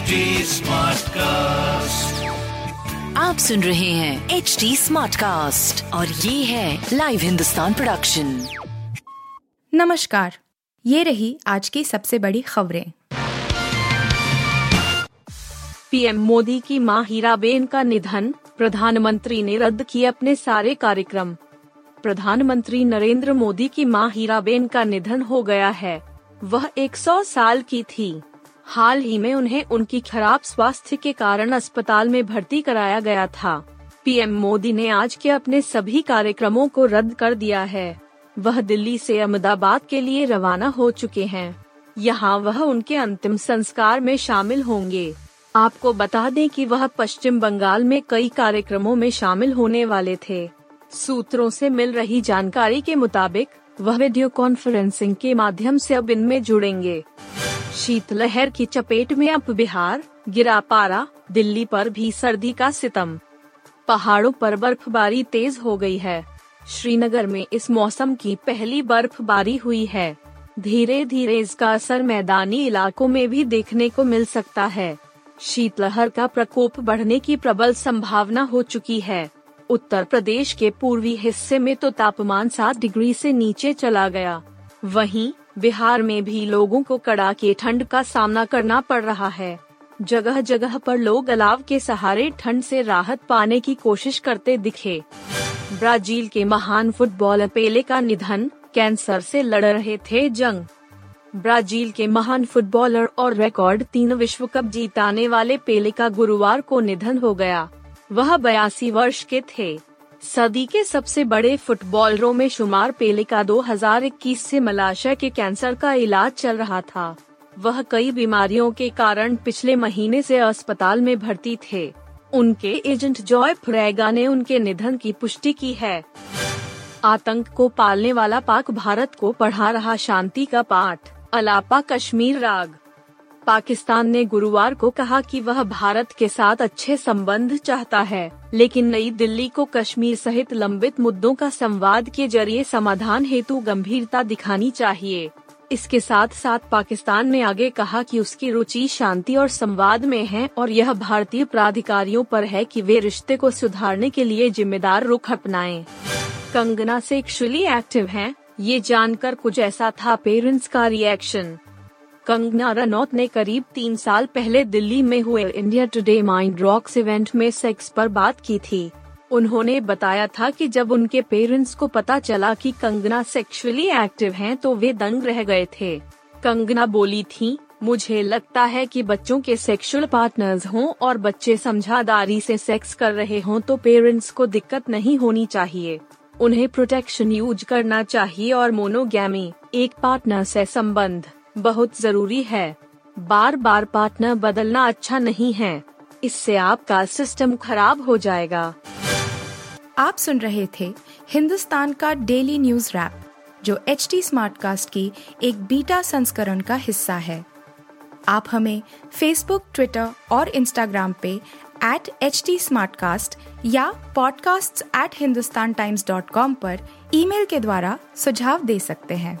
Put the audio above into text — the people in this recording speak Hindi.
HD Smartcast. आप सुन रहे हैं एच डी स्मार्ट कास्ट और ये है लाइव हिंदुस्तान प्रोडक्शन नमस्कार ये रही आज की सबसे बड़ी खबरें। पीएम मोदी की माँ हीराबेन का निधन प्रधानमंत्री ने रद्द किए अपने सारे कार्यक्रम। प्रधानमंत्री नरेंद्र मोदी की माँ हीराबेन का निधन हो गया है। वह 100 साल की थी। हाल ही में उन्हें उनकी खराब स्वास्थ्य के कारण अस्पताल में भर्ती कराया गया था। पीएम मोदी ने आज के अपने सभी कार्यक्रमों को रद्द कर दिया है। वह दिल्ली से अहमदाबाद के लिए रवाना हो चुके हैं। यहाँ वह उनके अंतिम संस्कार में शामिल होंगे। आपको बता दें कि वह पश्चिम बंगाल में कई कार्यक्रमों में शामिल होने वाले थे। सूत्रों से मिल रही जानकारी के मुताबिक, वह वीडियो कॉन्फ्रेंसिंग के माध्यम से अब इनमें जुड़ेंगे। शीतलहर की चपेट में अब बिहार, गिरा पारा, दिल्ली पर भी सर्दी का सितम। पहाड़ों पर बर्फबारी तेज हो गई है। श्रीनगर में इस मौसम की पहली बर्फबारी हुई है। धीरे धीरे इसका असर मैदानी इलाकों में भी देखने को मिल सकता है। शीतलहर का प्रकोप बढ़ने की प्रबल संभावना हो चुकी है। उत्तर प्रदेश के पूर्वी हिस्से में तो तापमान सात डिग्री से नीचे चला गया। वहीं बिहार में भी लोगों को कड़ाके ठंड का सामना करना पड़ रहा है। जगह जगह पर लोग अलाव के सहारे ठंड से राहत पाने की कोशिश करते दिखे। ब्राज़ील के महान फुटबॉलर पेले का निधन कैंसर से लड़ रहे थे जंग। ब्राज़ील के महान फुटबॉलर और रिकॉर्ड तीन विश्व कप जीताने वाले पेले का गुरुवार को निधन हो गया। वह बयासी वर्ष के थे। सदी के सबसे बड़े फुटबॉलरों में शुमार पेले का 2021 से मलाशय के कैंसर का इलाज चल रहा था। वह कई बीमारियों के कारण पिछले महीने से अस्पताल में भर्ती थे। उनके एजेंट जॉय फ्रेगा ने उनके निधन की पुष्टि की है। आतंक को पालने वाला पाक भारत को पढ़ा रहा शांति का पाठ, अलापा कश्मीर राग। पाकिस्तान ने गुरुवार को कहा कि वह भारत के साथ अच्छे संबंध चाहता है लेकिन नई दिल्ली को कश्मीर सहित लंबित मुद्दों का संवाद के ज़रिए समाधान हेतु गंभीरता दिखानी चाहिए इसके साथ साथ पाकिस्तान ने आगे कहा कि उसकी रुचि शांति और संवाद में है और यह भारतीय प्राधिकारियों पर है कि वे रिश्ते को सुधारने के लिए जिम्मेदार रुख अपनाएँ। कंगना सेक्सुअली एक्टिव हैं, ये जानकर कुछ ऐसा था पेरेंट्स का रिएक्शन कंगना रनौत ने करीब तीन साल पहले दिल्ली में हुए India Today Mind Rocks event में सेक्स पर बात की थी। उन्होंने बताया था कि जब उनके पेरेंट्स को पता चला कि कंगना सेक्सुअली एक्टिव हैं तो वे दंग रह गए थे। कंगना बोली थी, मुझे लगता है कि बच्चों के सेक्सुअल पार्टनर्स हों और बच्चे समझादारी से सेक्स कर रहे हों तो पेरेंट्स को दिक्कत नहीं होनी चाहिए। उन्हें प्रोटेक्शन यूज़ करना चाहिए और मोनोगैमी, एक पार्टनर से संबंध। बहुत ज़रूरी है। बार बार पार्टनर बदलना अच्छा नहीं है। इससे आपका सिस्टम खराब हो जाएगा। आप सुन रहे थे हिंदुस्तान का डेली न्यूज़ रैप जो एच टी स्मार्ट कास्ट की एक बीटा संस्करण का हिस्सा है। आप हमें फेसबुक ट्विटर और इंस्टाग्राम पे एट एच टी या podcasts@hindustantimes.com पर ईमेल के द्वारा सुझाव दे सकते हैं।